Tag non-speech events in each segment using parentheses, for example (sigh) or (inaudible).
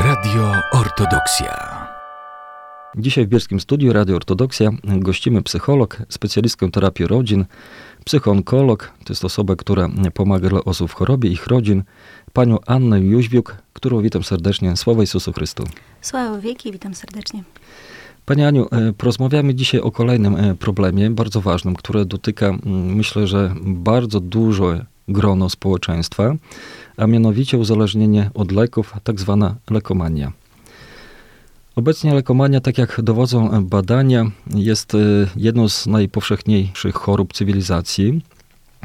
Radio Ortodoksja. Dzisiaj w Bielskim Studiu Radio Ortodoksja gościmy psycholog, specjalistkę terapii rodzin, psychoonkolog, to jest osoba, która pomaga dla osób w chorobie, ich rodzin, panią Annę Jóźwiuk, którą witam serdecznie. Sława Jezusu Chrystu. Sława wieki, witam serdecznie. Pani Aniu, e, porozmawiamy dzisiaj o kolejnym e, problemie, bardzo ważnym, które dotyka, myślę, że bardzo dużo grono społeczeństwa, a mianowicie uzależnienie od leków, tak zwana lekomania. Obecnie lekomania, tak jak dowodzą badania, jest e, jedną z najpowszechniejszych chorób cywilizacji.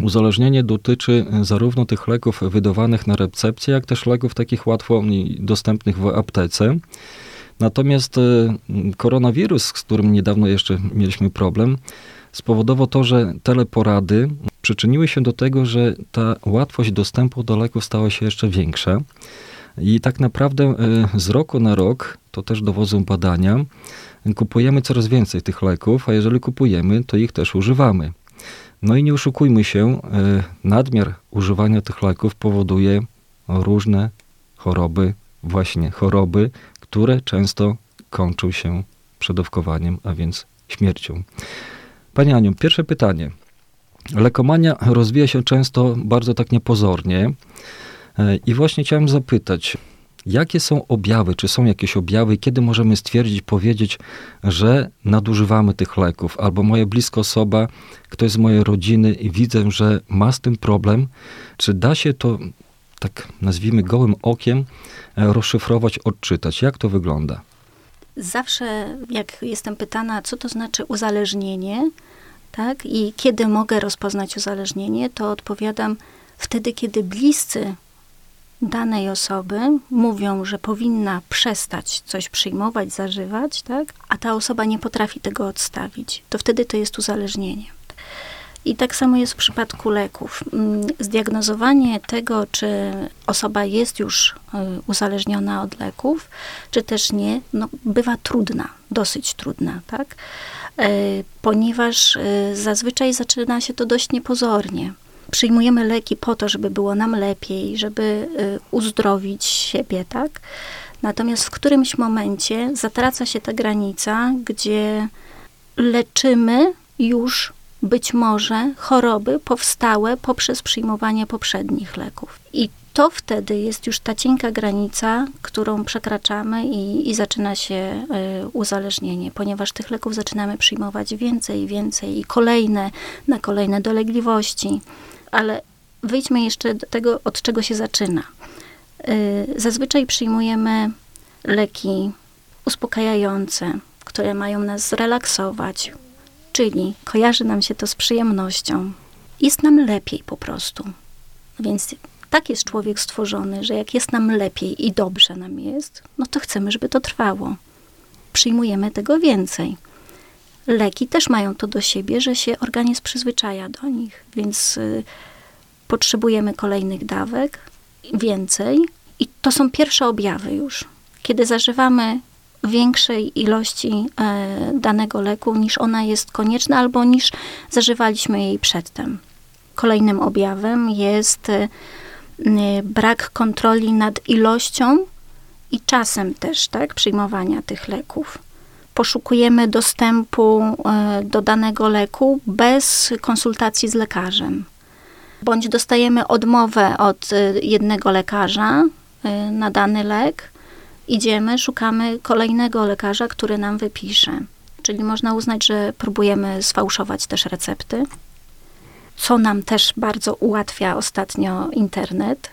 Uzależnienie dotyczy zarówno tych leków wydawanych na recepcję, jak też leków takich łatwo dostępnych w aptece. Natomiast e, koronawirus, z którym niedawno jeszcze mieliśmy problem, spowodował to, że teleporady przyczyniły się do tego, że ta łatwość dostępu do leków stała się jeszcze większa. I tak naprawdę e, z roku na rok, to też dowodzą badania, kupujemy coraz więcej tych leków, a jeżeli kupujemy, to ich też używamy. No i nie oszukujmy się, e, nadmiar używania tych leków powoduje różne choroby, właśnie choroby, które często kończą się przedawkowaniem, a więc śmiercią. Pani Aniu, pierwsze pytanie. Lekomania rozwija się często bardzo tak niepozornie e, i właśnie chciałem zapytać, jakie są objawy, czy są jakieś objawy, kiedy możemy stwierdzić, powiedzieć, że nadużywamy tych leków, albo moja bliska osoba, ktoś z mojej rodziny i widzę, że ma z tym problem, czy da się to tak nazwijmy gołym okiem e, rozszyfrować, odczytać? Jak to wygląda? Zawsze, jak jestem pytana, co to znaczy uzależnienie, tak, i kiedy mogę rozpoznać uzależnienie, to odpowiadam wtedy, kiedy bliscy danej osoby mówią, że powinna przestać coś przyjmować, zażywać, tak, a ta osoba nie potrafi tego odstawić, to wtedy to jest uzależnienie. I tak samo jest w przypadku leków. Mm, zdiagnozowanie tego, czy osoba jest już y, uzależniona od leków, czy też nie, no, bywa trudna, dosyć trudna, tak? E, ponieważ y, zazwyczaj zaczyna się to dość niepozornie. Przyjmujemy leki po to, żeby było nam lepiej, żeby y, uzdrowić siebie, tak? Natomiast w którymś momencie zatraca się ta granica, gdzie leczymy już być może choroby powstałe poprzez przyjmowanie poprzednich leków. I to wtedy jest już ta cienka granica, którą przekraczamy i, i zaczyna się y, uzależnienie, ponieważ tych leków zaczynamy przyjmować więcej i więcej i kolejne na kolejne dolegliwości. Ale wyjdźmy jeszcze do tego, od czego się zaczyna. Y, zazwyczaj przyjmujemy leki uspokajające, które mają nas zrelaksować, Czyli kojarzy nam się to z przyjemnością. Jest nam lepiej po prostu. Więc tak jest człowiek stworzony, że jak jest nam lepiej i dobrze nam jest, no to chcemy, żeby to trwało. Przyjmujemy tego więcej. Leki też mają to do siebie, że się organizm przyzwyczaja do nich, więc y, potrzebujemy kolejnych dawek, więcej. I to są pierwsze objawy już. Kiedy zażywamy większej ilości e, danego leku niż ona jest konieczna albo niż zażywaliśmy jej przedtem. Kolejnym objawem jest e, brak kontroli nad ilością i czasem też tak, przyjmowania tych leków. Poszukujemy dostępu e, do danego leku bez konsultacji z lekarzem. Bądź dostajemy odmowę od jednego lekarza na dany lek, idziemy, szukamy kolejnego lekarza, który nam wypisze. Czyli można uznać, że próbujemy sfałszować też recepty, co nam też bardzo ułatwia ostatnio internet,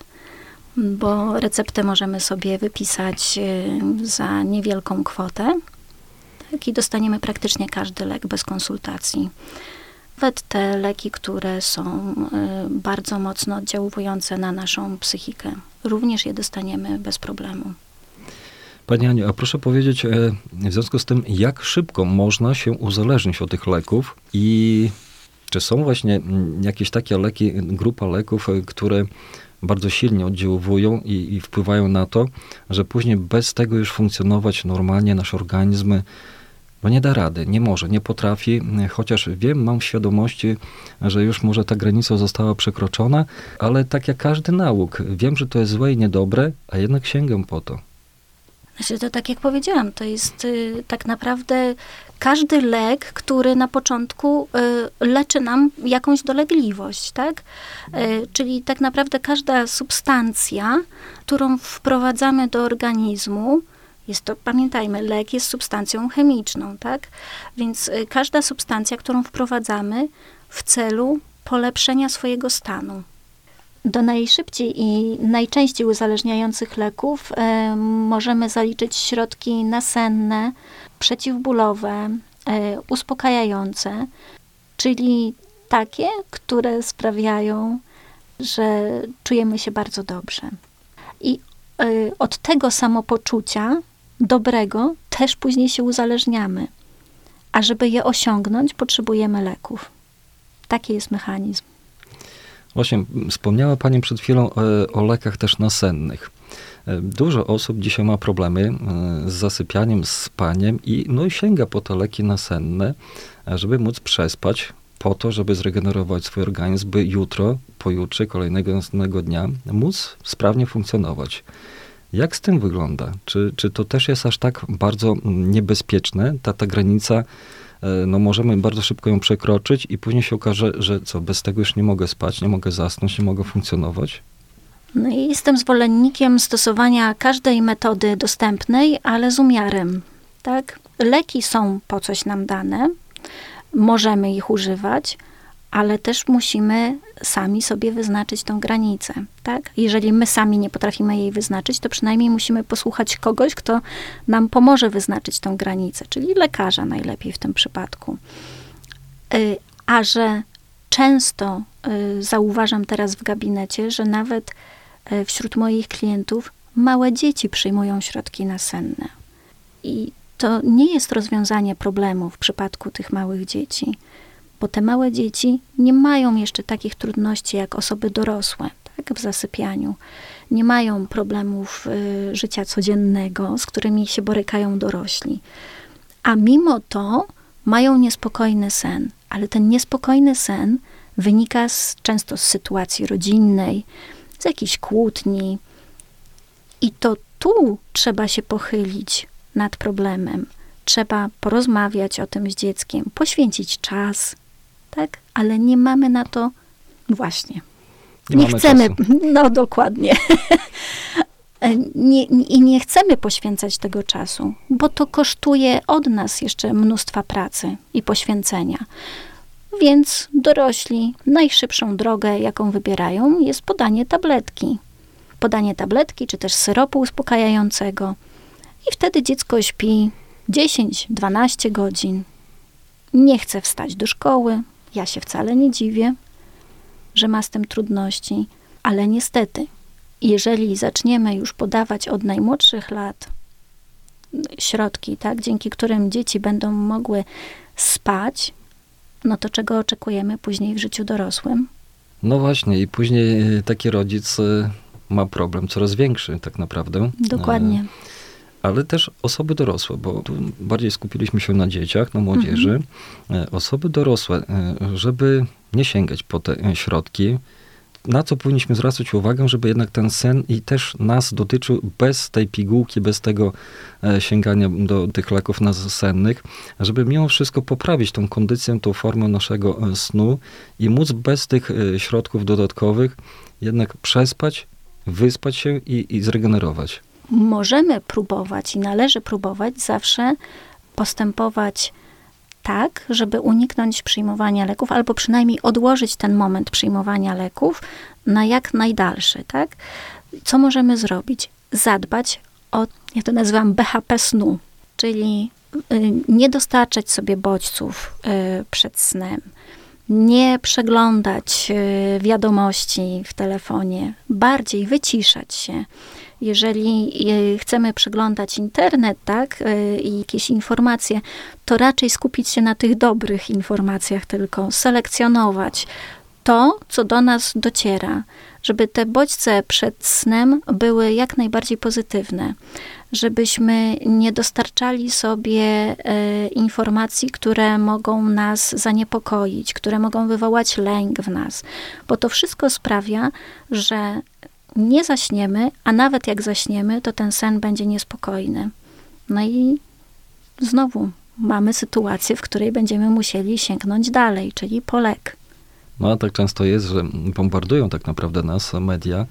bo receptę możemy sobie wypisać y, za niewielką kwotę tak, i dostaniemy praktycznie każdy lek bez konsultacji. Nawet te leki, które są y, bardzo mocno oddziałujące na naszą psychikę, również je dostaniemy bez problemu. Pani Aniu, a proszę powiedzieć e, w związku z tym, jak szybko można się uzależnić od tych leków i czy są właśnie mm, jakieś takie leki, grupa leków, e, które bardzo silnie oddziałują i, i wpływają na to, że później bez tego już funkcjonować normalnie nasz organizm bo nie da rady, nie może, nie potrafi, chociaż wiem, mam świadomości, że już może ta granica została przekroczona, ale tak jak każdy nauk, wiem, że to jest złe i niedobre, a jednak sięgam po to. Znaczy to tak jak powiedziałam, to jest y, tak naprawdę każdy lek, który na początku y, leczy nam jakąś dolegliwość, tak? Y, czyli tak naprawdę każda substancja, którą wprowadzamy do organizmu, jest to, pamiętajmy, lek jest substancją chemiczną, tak? Więc y, każda substancja, którą wprowadzamy w celu polepszenia swojego stanu. Do najszybciej i najczęściej uzależniających leków e, możemy zaliczyć środki nasenne, przeciwbólowe, e, uspokajające, czyli takie, które sprawiają, że czujemy się bardzo dobrze. I e, od tego samopoczucia dobrego też później się uzależniamy. A żeby je osiągnąć, potrzebujemy leków. Taki jest mechanizm. Właśnie, wspomniała Pani przed chwilą o, e, o lekach też nasennych. E, dużo osób dzisiaj ma problemy e, z zasypianiem, z spaniem i no, sięga po te leki nasenne, żeby móc przespać, po to, żeby zregenerować swój organizm, by jutro, pojutrze, kolejnego następnego dnia móc sprawnie funkcjonować. Jak z tym wygląda? Czy, czy to też jest aż tak bardzo niebezpieczne, ta, ta granica no możemy bardzo szybko ją przekroczyć i później się okaże, że co, bez tego już nie mogę spać, nie mogę zasnąć, nie mogę funkcjonować. No i jestem zwolennikiem stosowania każdej metody dostępnej, ale z umiarem. Tak? Leki są po coś nam dane, możemy ich używać, ale też musimy sami sobie wyznaczyć tą granicę, tak? Jeżeli my sami nie potrafimy jej wyznaczyć, to przynajmniej musimy posłuchać kogoś, kto nam pomoże wyznaczyć tą granicę, czyli lekarza najlepiej w tym przypadku. Y, a że często y, zauważam teraz w gabinecie, że nawet y, wśród moich klientów małe dzieci przyjmują środki nasenne. I to nie jest rozwiązanie problemu w przypadku tych małych dzieci bo te małe dzieci nie mają jeszcze takich trudności jak osoby dorosłe tak, w zasypianiu. Nie mają problemów y, życia codziennego, z którymi się borykają dorośli. A mimo to mają niespokojny sen, ale ten niespokojny sen wynika z, często z sytuacji rodzinnej, z jakichś kłótni. I to tu trzeba się pochylić nad problemem. Trzeba porozmawiać o tym z dzieckiem, poświęcić czas, tak? Ale nie mamy na to właśnie. Nie, nie chcemy, czasu. (laughs) no dokładnie. (laughs) nie, I nie chcemy poświęcać tego czasu, bo to kosztuje od nas jeszcze mnóstwa pracy i poświęcenia. Więc dorośli najszybszą drogę, jaką wybierają, jest podanie tabletki. Podanie tabletki czy też syropu uspokajającego. I wtedy dziecko śpi 10-12 godzin. Nie chce wstać do szkoły, ja się wcale nie dziwię, że ma z tym trudności, ale niestety, jeżeli zaczniemy już podawać od najmłodszych lat środki, tak, dzięki którym dzieci będą mogły spać, no to czego oczekujemy później w życiu dorosłym? No właśnie, i później e, taki rodzic e, ma problem coraz większy, tak naprawdę. Dokładnie. E, ale też osoby dorosłe, bo tu bardziej skupiliśmy się na dzieciach, na młodzieży. Mhm. E, osoby dorosłe, e, żeby nie sięgać po te e, środki, na co powinniśmy zwracać uwagę, żeby jednak ten sen i też nas dotyczył bez tej pigułki, bez tego sięgania do tych leków nasennych, żeby mimo wszystko poprawić tą kondycję, tą formę naszego snu i móc bez tych środków dodatkowych jednak przespać, wyspać się i, i zregenerować możemy próbować i należy próbować zawsze postępować tak, żeby uniknąć przyjmowania leków, albo przynajmniej odłożyć ten moment przyjmowania leków na jak najdalszy, tak? Co możemy zrobić? Zadbać o, ja to nazywam BHP snu, czyli y, nie dostarczać sobie bodźców y, przed snem, nie przeglądać y, wiadomości w telefonie, bardziej wyciszać się jeżeli e, chcemy przeglądać internet, tak, e, i jakieś informacje, to raczej skupić się na tych dobrych informacjach tylko, selekcjonować to, co do nas dociera, żeby te bodźce przed snem były jak najbardziej pozytywne, żebyśmy nie dostarczali sobie e, informacji, które mogą nas zaniepokoić, które mogą wywołać lęk w nas, bo to wszystko sprawia, że nie zaśniemy, a nawet jak zaśniemy, to ten sen będzie niespokojny. No i znowu mamy sytuację, w której będziemy musieli sięgnąć dalej, czyli po lek. No a tak często jest, że bombardują tak naprawdę nas media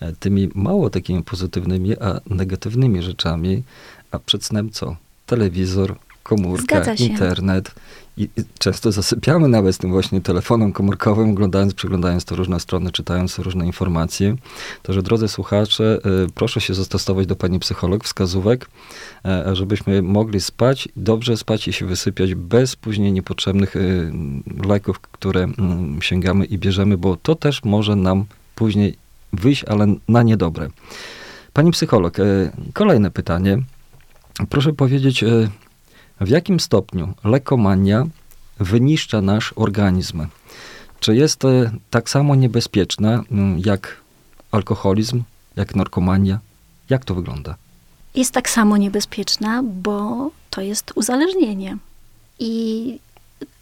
e, tymi mało takimi pozytywnymi, a negatywnymi rzeczami, a przed snem co? Telewizor, komórka, internet. I, często zasypiamy nawet tym właśnie telefonem komórkowym, oglądając, przeglądając to różne strony, czytając różne informacje. Także drodzy słuchacze, y, proszę się zastosować do pani psycholog wskazówek, y, żebyśmy mogli spać, dobrze spać i się wysypiać bez później niepotrzebnych y, leków, które mm, sięgamy i bierzemy, bo to też może nam później wyjść, ale na niedobre. Pani psycholog, kolejne pytanie. Proszę powiedzieć, w jakim stopniu lekomania wyniszcza nasz organizm? Czy jest e, tak samo niebezpieczna mm, jak alkoholizm, jak narkomania? Jak to wygląda? Jest tak samo niebezpieczna, bo to jest uzależnienie. I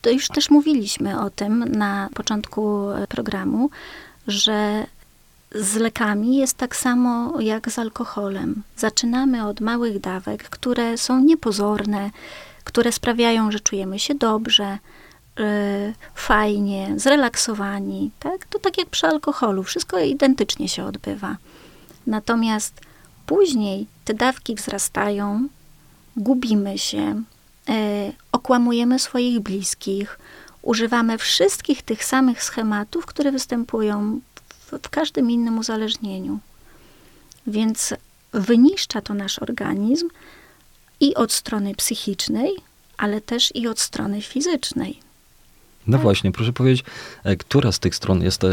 to już też mówiliśmy o tym na początku programu, że z lekami jest tak samo jak z alkoholem. Zaczynamy od małych dawek, które są niepozorne, które sprawiają, że czujemy się dobrze, yy, fajnie, zrelaksowani. Tak? To tak jak przy alkoholu, wszystko identycznie się odbywa. Natomiast później te dawki wzrastają, gubimy się, yy, okłamujemy swoich bliskich, używamy wszystkich tych samych schematów, które występują w każdym innym uzależnieniu. Więc wyniszcza to nasz organizm i od strony psychicznej, ale też i od strony fizycznej. No tak. właśnie, proszę powiedzieć, e, która z tych stron jest e,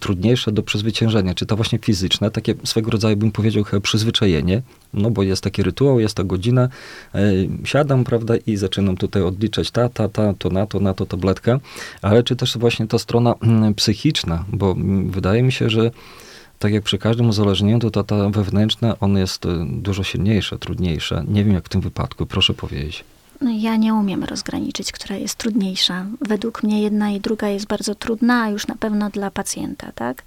trudniejsza do przezwyciężenia? Czy ta właśnie fizyczna, takie swego rodzaju bym powiedział chyba przyzwyczajenie, no bo jest taki rytuał, jest ta godzina, e, siadam, prawda, i zaczynam tutaj odliczać ta, ta, ta, to na to, na to tabletka, ale czy też właśnie ta strona mm, psychiczna, bo mm, wydaje mi się, że tak jak przy każdym uzależnieniu, to ta, ta wewnętrzna, on jest dużo silniejsza, trudniejsza. Nie wiem jak w tym wypadku, proszę powiedzieć. No, ja nie umiem rozgraniczyć, która jest trudniejsza. Według mnie jedna i druga jest bardzo trudna, a już na pewno dla pacjenta, tak?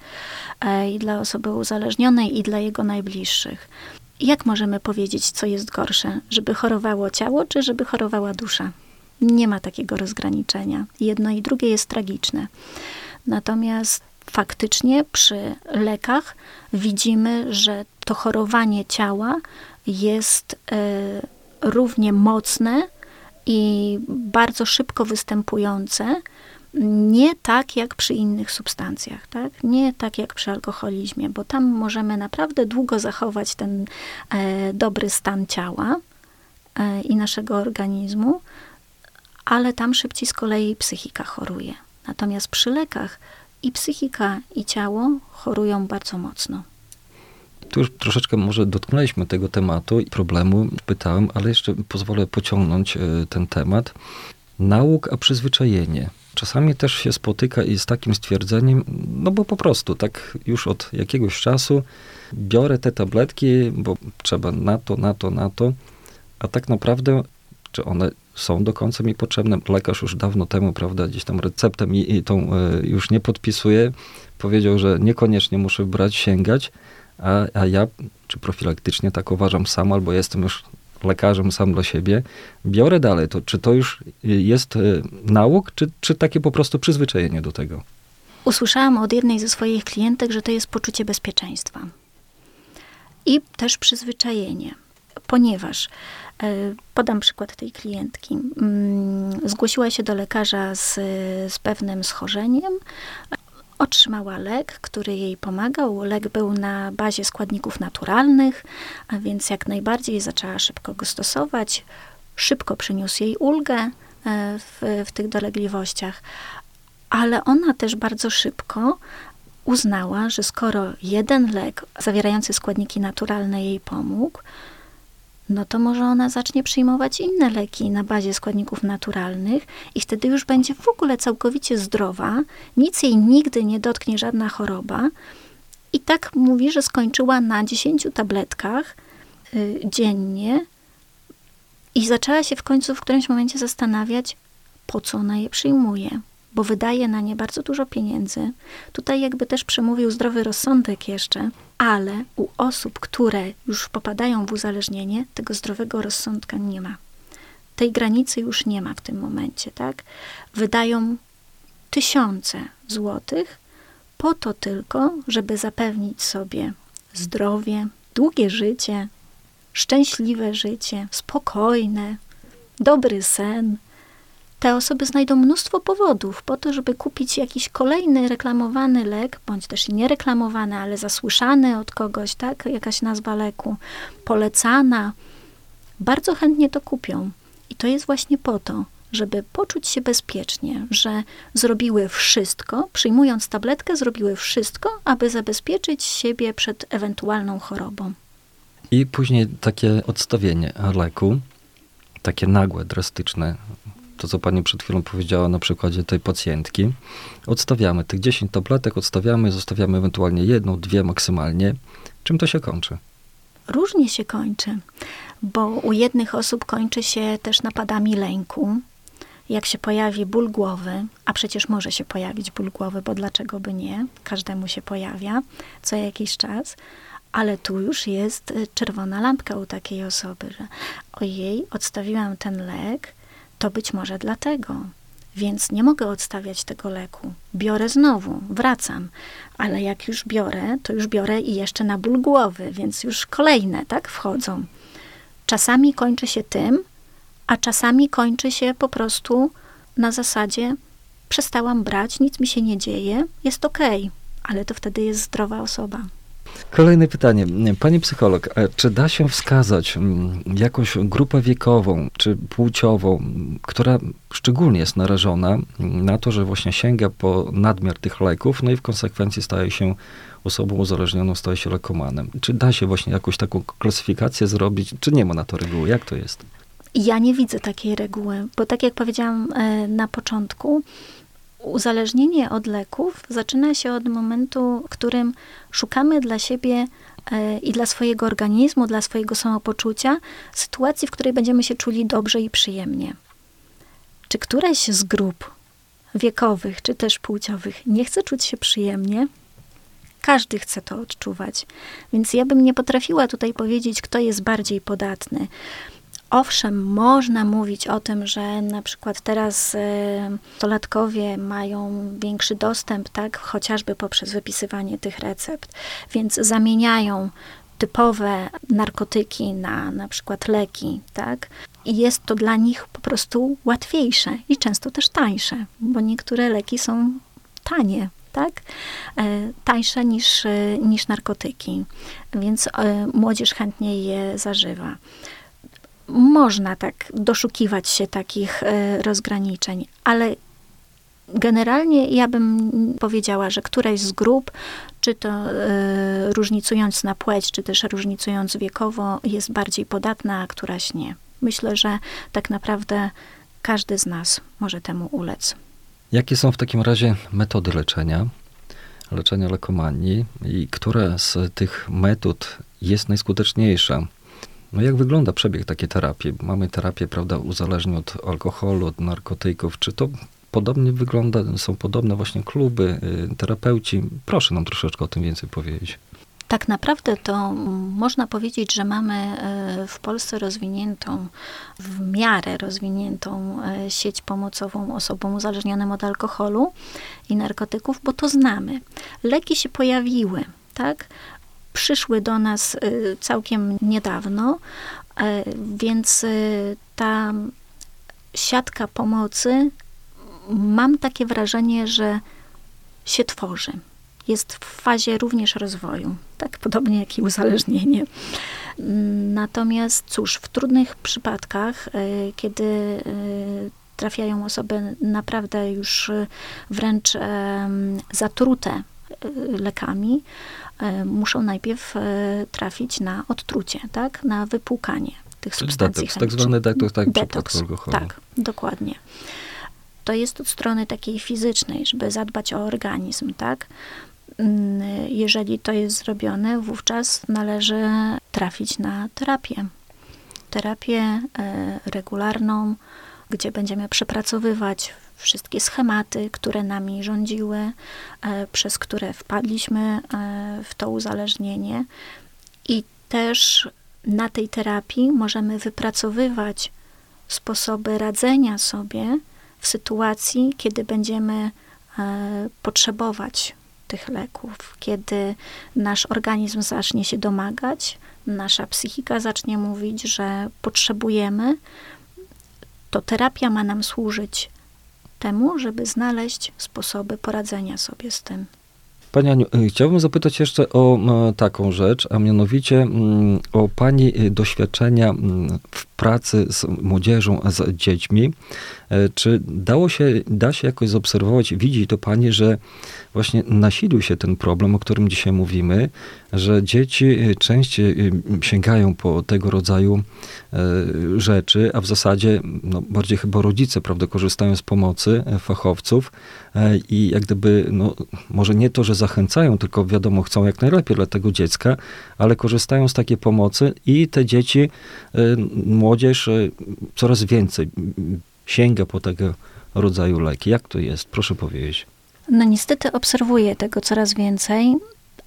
E, I dla osoby uzależnionej, i dla jego najbliższych. Jak możemy powiedzieć, co jest gorsze? Żeby chorowało ciało, czy żeby chorowała dusza? Nie ma takiego rozgraniczenia. Jedno i drugie jest tragiczne. Natomiast faktycznie przy lekach widzimy, że to chorowanie ciała jest y, równie mocne i bardzo szybko występujące, nie tak jak przy innych substancjach, tak? Nie tak jak przy alkoholizmie, bo tam możemy naprawdę długo zachować ten e, dobry stan ciała e, i naszego organizmu, ale tam szybciej z kolei psychika choruje. Natomiast przy lekach i psychika, i ciało chorują bardzo mocno. Tu już troszeczkę może dotknęliśmy tego tematu i problemu, pytałem, ale jeszcze pozwolę pociągnąć e, ten temat. Nauk a przyzwyczajenie. Czasami też się spotyka i z takim stwierdzeniem, no bo po prostu tak już od jakiegoś czasu biorę te tabletki, bo trzeba na to, na to, na to, a tak naprawdę, czy one są do końca mi potrzebne? Lekarz już dawno temu, prawda, gdzieś tam receptę mi i tą y, już nie podpisuje. Powiedział, że niekoniecznie muszę brać, sięgać, a, a ja, czy profilaktycznie tak uważam sam, albo jestem już lekarzem sam dla siebie, biorę dalej. To, czy to już jest y, nauk, czy, czy takie po prostu przyzwyczajenie do tego? Usłyszałam od jednej ze swoich klientek, że to jest poczucie bezpieczeństwa. I też przyzwyczajenie, ponieważ e, Podam przykład tej klientki. Mm, zgłosiła się do lekarza z, z pewnym schorzeniem. Otrzymała lek, który jej pomagał. Lek był na bazie składników naturalnych, a więc jak najbardziej zaczęła szybko go stosować. Szybko przyniósł jej ulgę e, w, w tych dolegliwościach, ale ona też bardzo szybko uznała, że skoro jeden lek zawierający składniki naturalne jej pomógł, no to może ona zacznie przyjmować inne leki na bazie składników naturalnych i wtedy już będzie w ogóle całkowicie zdrowa, nic jej nigdy nie dotknie żadna choroba. I tak mówi, że skończyła na 10 tabletkach y, dziennie i zaczęła się w końcu w którymś momencie zastanawiać, po co ona je przyjmuje. Bo wydaje na nie bardzo dużo pieniędzy. Tutaj jakby też przemówił zdrowy rozsądek jeszcze, ale u osób, które już popadają w uzależnienie, tego zdrowego rozsądka nie ma. Tej granicy już nie ma w tym momencie, tak? Wydają tysiące złotych po to tylko, żeby zapewnić sobie zdrowie, długie życie, szczęśliwe życie, spokojne, dobry sen. Te osoby znajdą mnóstwo powodów po to, żeby kupić jakiś kolejny reklamowany lek, bądź też niereklamowany, ale zasłyszany od kogoś, tak? Jakaś nazwa leku, polecana. Bardzo chętnie to kupią. I to jest właśnie po to, żeby poczuć się bezpiecznie, że zrobiły wszystko, przyjmując tabletkę, zrobiły wszystko, aby zabezpieczyć siebie przed ewentualną chorobą. I później takie odstawienie leku, takie nagłe, drastyczne, to co pani przed chwilą powiedziała na przykładzie tej pacjentki. Odstawiamy tych 10 tabletek, odstawiamy, zostawiamy ewentualnie jedną, dwie maksymalnie. Czym to się kończy? Różnie się kończy, bo u jednych osób kończy się też napadami lęku, jak się pojawi ból głowy, a przecież może się pojawić ból głowy, bo dlaczego by nie? Każdemu się pojawia co jakiś czas, ale tu już jest y, czerwona lampka u takiej osoby, że ojej, odstawiłam ten lek, to być może dlatego. Więc nie mogę odstawiać tego leku. Biorę znowu, wracam, ale jak już biorę, to już biorę i jeszcze na ból głowy, więc już kolejne, tak, wchodzą. Czasami kończy się tym, a czasami kończy się po prostu na zasadzie przestałam brać, nic mi się nie dzieje, jest okej, okay, ale to wtedy jest zdrowa osoba. Kolejne pytanie. Pani psycholog, czy da się wskazać jakąś grupę wiekową czy płciową, która szczególnie jest narażona na to, że właśnie sięga po nadmiar tych leków, no i w konsekwencji staje się osobą uzależnioną, staje się lekomanem? Czy da się właśnie jakąś taką klasyfikację zrobić, czy nie ma na to reguły? Jak to jest? Ja nie widzę takiej reguły, bo tak jak powiedziałam e, na początku, uzależnienie od leków zaczyna się od momentu, w którym szukamy dla siebie e, i dla swojego organizmu, dla swojego samopoczucia sytuacji, w której będziemy się czuli dobrze i przyjemnie. Czy któreś z grup wiekowych, czy też płciowych nie chce czuć się przyjemnie? Każdy chce to odczuwać. Więc ja bym nie potrafiła tutaj powiedzieć, kto jest bardziej podatny. Owszem, można mówić o tym, że na przykład teraz stolatkowie mają większy dostęp, tak, chociażby poprzez wypisywanie tych recept, więc zamieniają typowe narkotyki na na przykład leki, tak? I jest to dla nich po prostu łatwiejsze i często też tańsze, bo niektóre leki są tanie, tak? E, tańsze niż, niż narkotyki, więc e, młodzież chętnie je zażywa można tak doszukiwać się takich e, rozgraniczeń, ale generalnie ja bym powiedziała, że któraś z grup, czy to e, różnicując na płeć, czy też różnicując wiekowo, jest bardziej podatna, a któraś nie. Myślę, że tak naprawdę każdy z nas może temu ulec. Jakie są w takim razie metody leczenia, leczenia lekomanii i które z tych metod jest najskuteczniejsza? No jak wygląda przebieg takiej terapii? Mamy terapię, prawda, uzależnień od alkoholu, od narkotyków. Czy to podobnie wygląda, są podobne właśnie kluby, y, terapeuci? Proszę nam troszeczkę o tym więcej powiedzieć. Tak naprawdę to można powiedzieć, że mamy y, w Polsce rozwiniętą, w miarę rozwiniętą y, sieć pomocową osobom uzależnionym od alkoholu i narkotyków, bo to znamy. Leki się pojawiły, tak? Przyszły do nas y, całkiem niedawno, y, więc y, ta siatka pomocy, mam takie wrażenie, że się tworzy. Jest w fazie również rozwoju, tak podobnie jak i uzależnienie. Natomiast cóż, w trudnych przypadkach, kiedy trafiają osoby naprawdę już wręcz zatrute lekami, muszą najpierw e, trafić na odtrucie, tak? na wypłukanie tych Czyli substancji detoks, tak zwany detoks, tak, detoks, tak, dokładnie. To jest od strony takiej fizycznej, żeby zadbać o organizm, tak? Mm, jeżeli to jest zrobione, wówczas należy trafić na terapię. Terapię e, regularną, gdzie będziemy przepracowywać wszystkie schematy, które nami rządziły, e, przez które wpadliśmy e, w to uzależnienie. I też na tej terapii możemy wypracowywać sposoby radzenia sobie w sytuacji, kiedy będziemy e, potrzebować tych leków, kiedy nasz organizm zacznie się domagać, nasza psychika zacznie mówić, że potrzebujemy, to terapia ma nam służyć temu, żeby znaleźć sposoby poradzenia sobie z tym. Pani Aniu, y, chciałbym zapytać jeszcze o taką rzecz, a mianowicie o Pani y, doświadczenia w pracy z młodzieżą, z dziećmi. E, czy dało się, da się jakoś zaobserwować, widzi to Pani, że właśnie nasilił się ten problem, o którym dzisiaj mówimy, że dzieci y, częściej sięgają po tego rodzaju e, rzeczy, a w zasadzie no, bardziej chyba rodzice, prawda, korzystają z pomocy e, fachowców i jak gdyby, no, może nie to, że zachęcają, tylko wiadomo, chcą jak najlepiej dla tego dziecka, ale korzystają z takiej pomocy i te dzieci, młodzież coraz więcej sięga po tego rodzaju leki. Jak to jest? Proszę powiedzieć. No niestety obserwuję tego coraz więcej,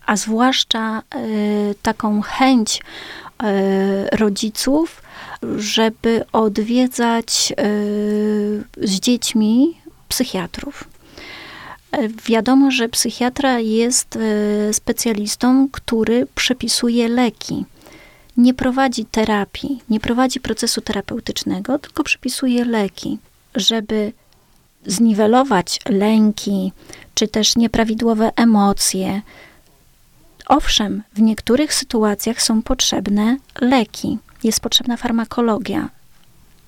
a zwłaszcza y, taką chęć y, rodziców, żeby odwiedzać y, z dziećmi psychiatrów. Wiadomo, że psychiatra jest specjalistą, który przepisuje leki nie prowadzi terapii, nie prowadzi procesu terapeutycznego, tylko przypisuje leki, żeby zniwelować lęki, czy też nieprawidłowe emocje. Owszem, w niektórych sytuacjach są potrzebne leki, jest potrzebna farmakologia,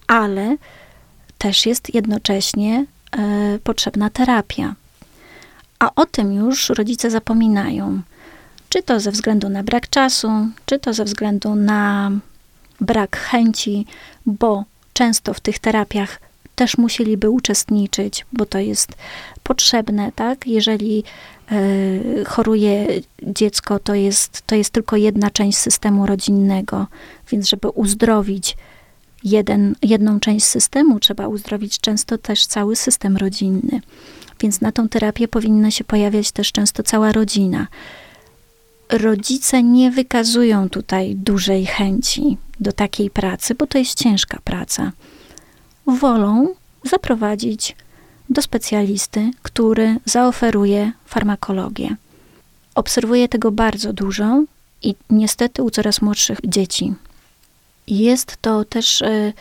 ale też jest jednocześnie e, potrzebna terapia. A o tym już rodzice zapominają czy to ze względu na brak czasu, czy to ze względu na brak chęci, bo często w tych terapiach też musieliby uczestniczyć, bo to jest potrzebne, tak? Jeżeli y, choruje dziecko, to jest, to jest tylko jedna część systemu rodzinnego, więc żeby uzdrowić jeden, jedną część systemu, trzeba uzdrowić często też cały system rodzinny. Więc na tą terapię powinna się pojawiać też często cała rodzina rodzice nie wykazują tutaj dużej chęci do takiej pracy, bo to jest ciężka praca. Wolą zaprowadzić do specjalisty, który zaoferuje farmakologię. Obserwuję tego bardzo dużo i niestety u coraz młodszych dzieci. Jest to też y,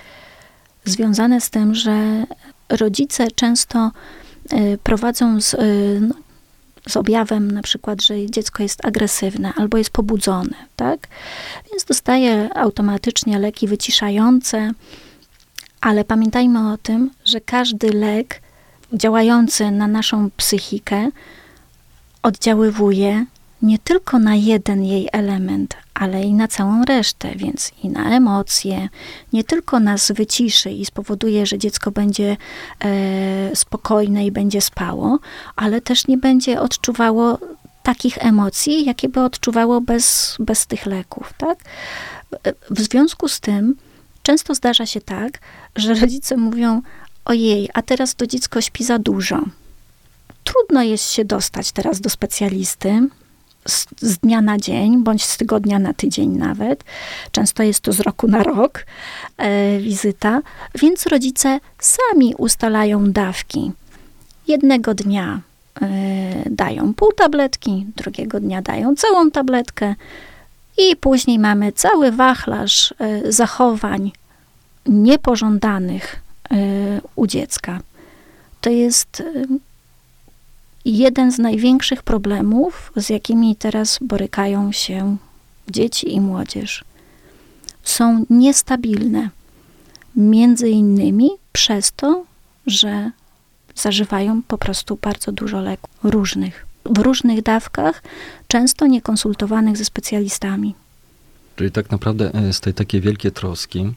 związane z tym, że rodzice często y, prowadzą z, y, no, z objawem na przykład, że dziecko jest agresywne albo jest pobudzone, tak? Więc dostaje automatycznie leki wyciszające, ale pamiętajmy o tym, że każdy lek działający na naszą psychikę oddziaływuje nie tylko na jeden jej element, ale i na całą resztę, więc i na emocje. Nie tylko nas wyciszy i spowoduje, że dziecko będzie e, spokojne i będzie spało, ale też nie będzie odczuwało takich emocji, jakie by odczuwało bez, bez tych leków, tak? W związku z tym często zdarza się tak, że rodzice mówią: Ojej, a teraz to dziecko śpi za dużo. Trudno jest się dostać teraz do specjalisty, z, z, dnia na dzień, bądź z tygodnia na tydzień nawet. Często jest to z roku na rok e, wizyta, więc rodzice sami ustalają dawki. Jednego dnia e, dają pół tabletki, drugiego dnia dają całą tabletkę i później mamy cały wachlarz e, zachowań niepożądanych e, u dziecka. To jest e, jeden z największych problemów, z jakimi teraz borykają się dzieci i młodzież, są niestabilne. Między innymi przez to, że zażywają po prostu bardzo dużo leków różnych, w różnych dawkach, często niekonsultowanych ze specjalistami. Czyli tak naprawdę e, z tej takiej wielkiej troski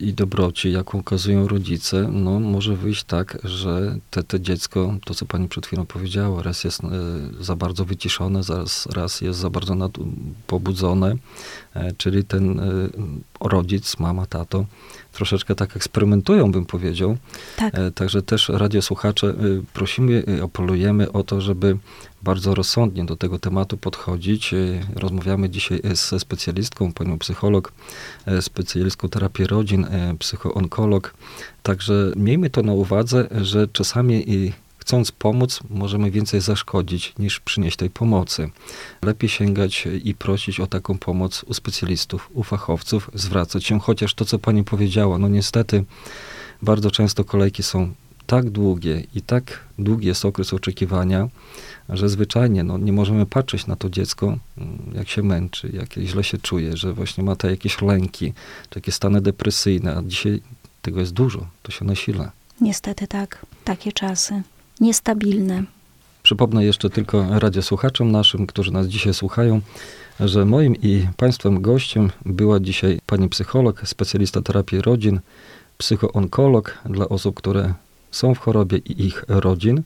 i dobroci, jaką okazują rodzice, no może wyjść tak, że te, te dziecko, to co pani przed chwilą powiedziała, raz jest e, za bardzo wyciszone, raz, raz jest za bardzo nad, pobudzone, e, czyli ten rodzic, mama, tato troszeczkę tak eksperymentują, bym powiedział. Tak. E, także też radiosłuchacze y, prosimy, y, apelujemy o to, żeby bardzo rozsądnie do tego tematu podchodzić. Y, rozmawiamy dzisiaj ze specjalistką, panią psycholog, specjalistką terapii rodzin, psychoonkolog. Także miejmy to na uwadze, że czasami i chcąc pomóc, możemy więcej zaszkodzić niż przynieść tej pomocy. Lepiej sięgać i prosić o taką pomoc u specjalistów, u fachowców, zwracać się, chociaż to, co pani powiedziała, no niestety bardzo często kolejki są tak długie i tak długi jest okres oczekiwania, że zwyczajnie no, nie możemy patrzeć na to dziecko, mm, jak się męczy, jak źle się czuje, że właśnie ma te jakieś lęki, takie stany depresyjne, a dzisiaj tego jest dużo, to się nasila. Niestety tak, takie czasy niestabilne. Przypomnę jeszcze tylko radiosłuchaczom naszym, którzy nas dzisiaj słuchają, że moim i Państwem gościem była dzisiaj pani psycholog, specjalista terapii rodzin, psychoonkolog dla osób, które są w chorobie i ich rodzin,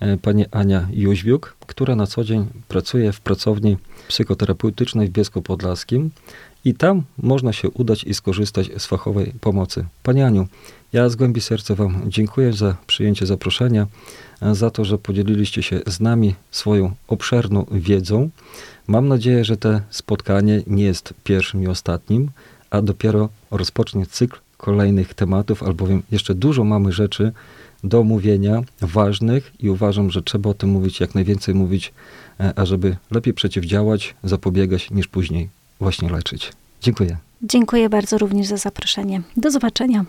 e, pani Ania Jóźwiuk, która na co dzień pracuje w pracowni psychoterapeutycznej w Biesku Podlaskim i tam można się udać i skorzystać z fachowej pomocy. Pani Aniu, ja z głębi serca Wam dziękuję za przyjęcie zaproszenia za to, że podzieliliście się z nami swoją obszerną wiedzą. Mam nadzieję, że to spotkanie nie jest pierwszym i ostatnim, a dopiero rozpocznie cykl kolejnych tematów, albowiem jeszcze dużo mamy rzeczy do omówienia, ważnych i uważam, że trzeba o tym mówić, jak najwięcej mówić, e, ażeby lepiej przeciwdziałać, zapobiegać niż później właśnie leczyć. Dziękuję. Dziękuję bardzo również za zaproszenie. Do zobaczenia.